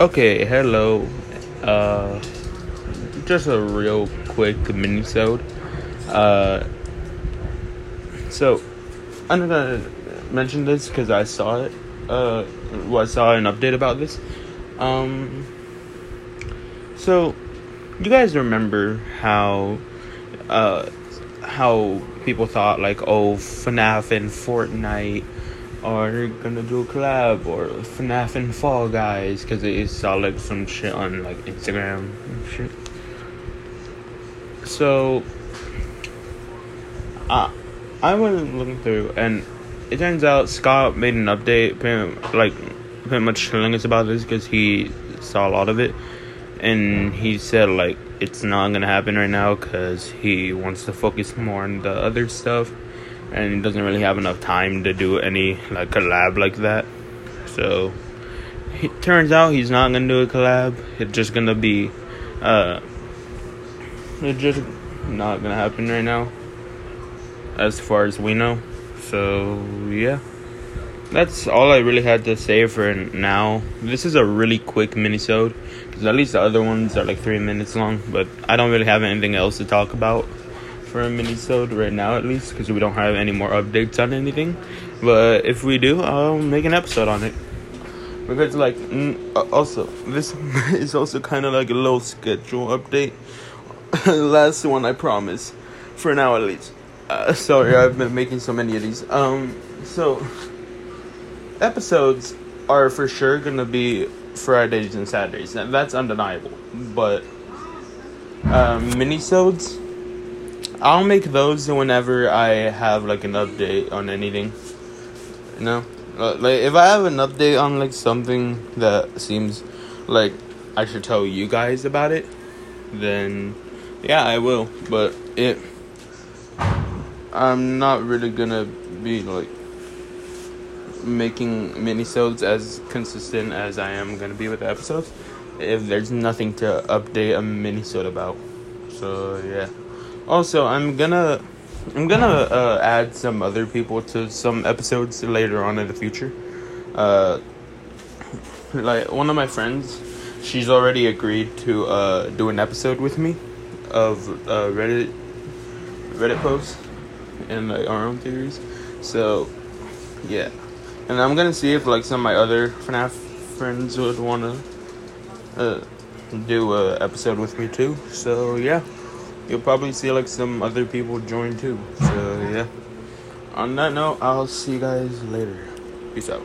Okay, hello. Uh, just a real quick mini-sode. Uh, so, I'm gonna mention this because I saw it. Uh, well, I saw an update about this. Um, so, you guys remember how, uh, how people thought like, oh, FNAF and Fortnite are gonna do a collab or FNAF and Fall Guys because they saw like some shit on like Instagram and shit. So, uh, I was looking through and it turns out Scott made an update, like pretty much telling us about this because he saw a lot of it, and he said like it's not gonna happen right now because he wants to focus more on the other stuff and he doesn't really have enough time to do any like collab like that. So it turns out he's not gonna do a collab. It's just gonna be uh it's just not gonna happen right now. As far as we know. So yeah. That's all I really had to say for now. This is a really quick minisode because at least the other ones are like three minutes long. But I don't really have anything else to talk about for a minisode right now at least because we don't have any more updates on anything. But if we do i'll make an episode on it. Because like also this is also kind of like a little schedule update. Last one i promise. For now at least. Uh, sorry i've been making so many of these. Um so episodes are for sure gonna be fridays and saturdays. That's undeniable. But um minisodes I'll make those whenever I have like an update on anything. You know, uh, like if I have an update on like something that seems like I should tell you guys about it, then yeah, I will. But it, I'm not really gonna be like making minisodes as consistent as I am gonna be with the episodes if there's nothing to update a minisode about. So yeah. Also, I'm gonna I'm gonna uh, add some other people to some episodes later on in the future. Uh, like one of my friends, she's already agreed to uh, do an episode with me of uh, Reddit Reddit posts and like our own theories. So yeah, and I'm gonna see if like some of my other FNAF friends would wanna uh, do a episode with me too. So yeah you'll probably see like some other people join too. So yeah. On that note, I'll see you guys later. Peace out.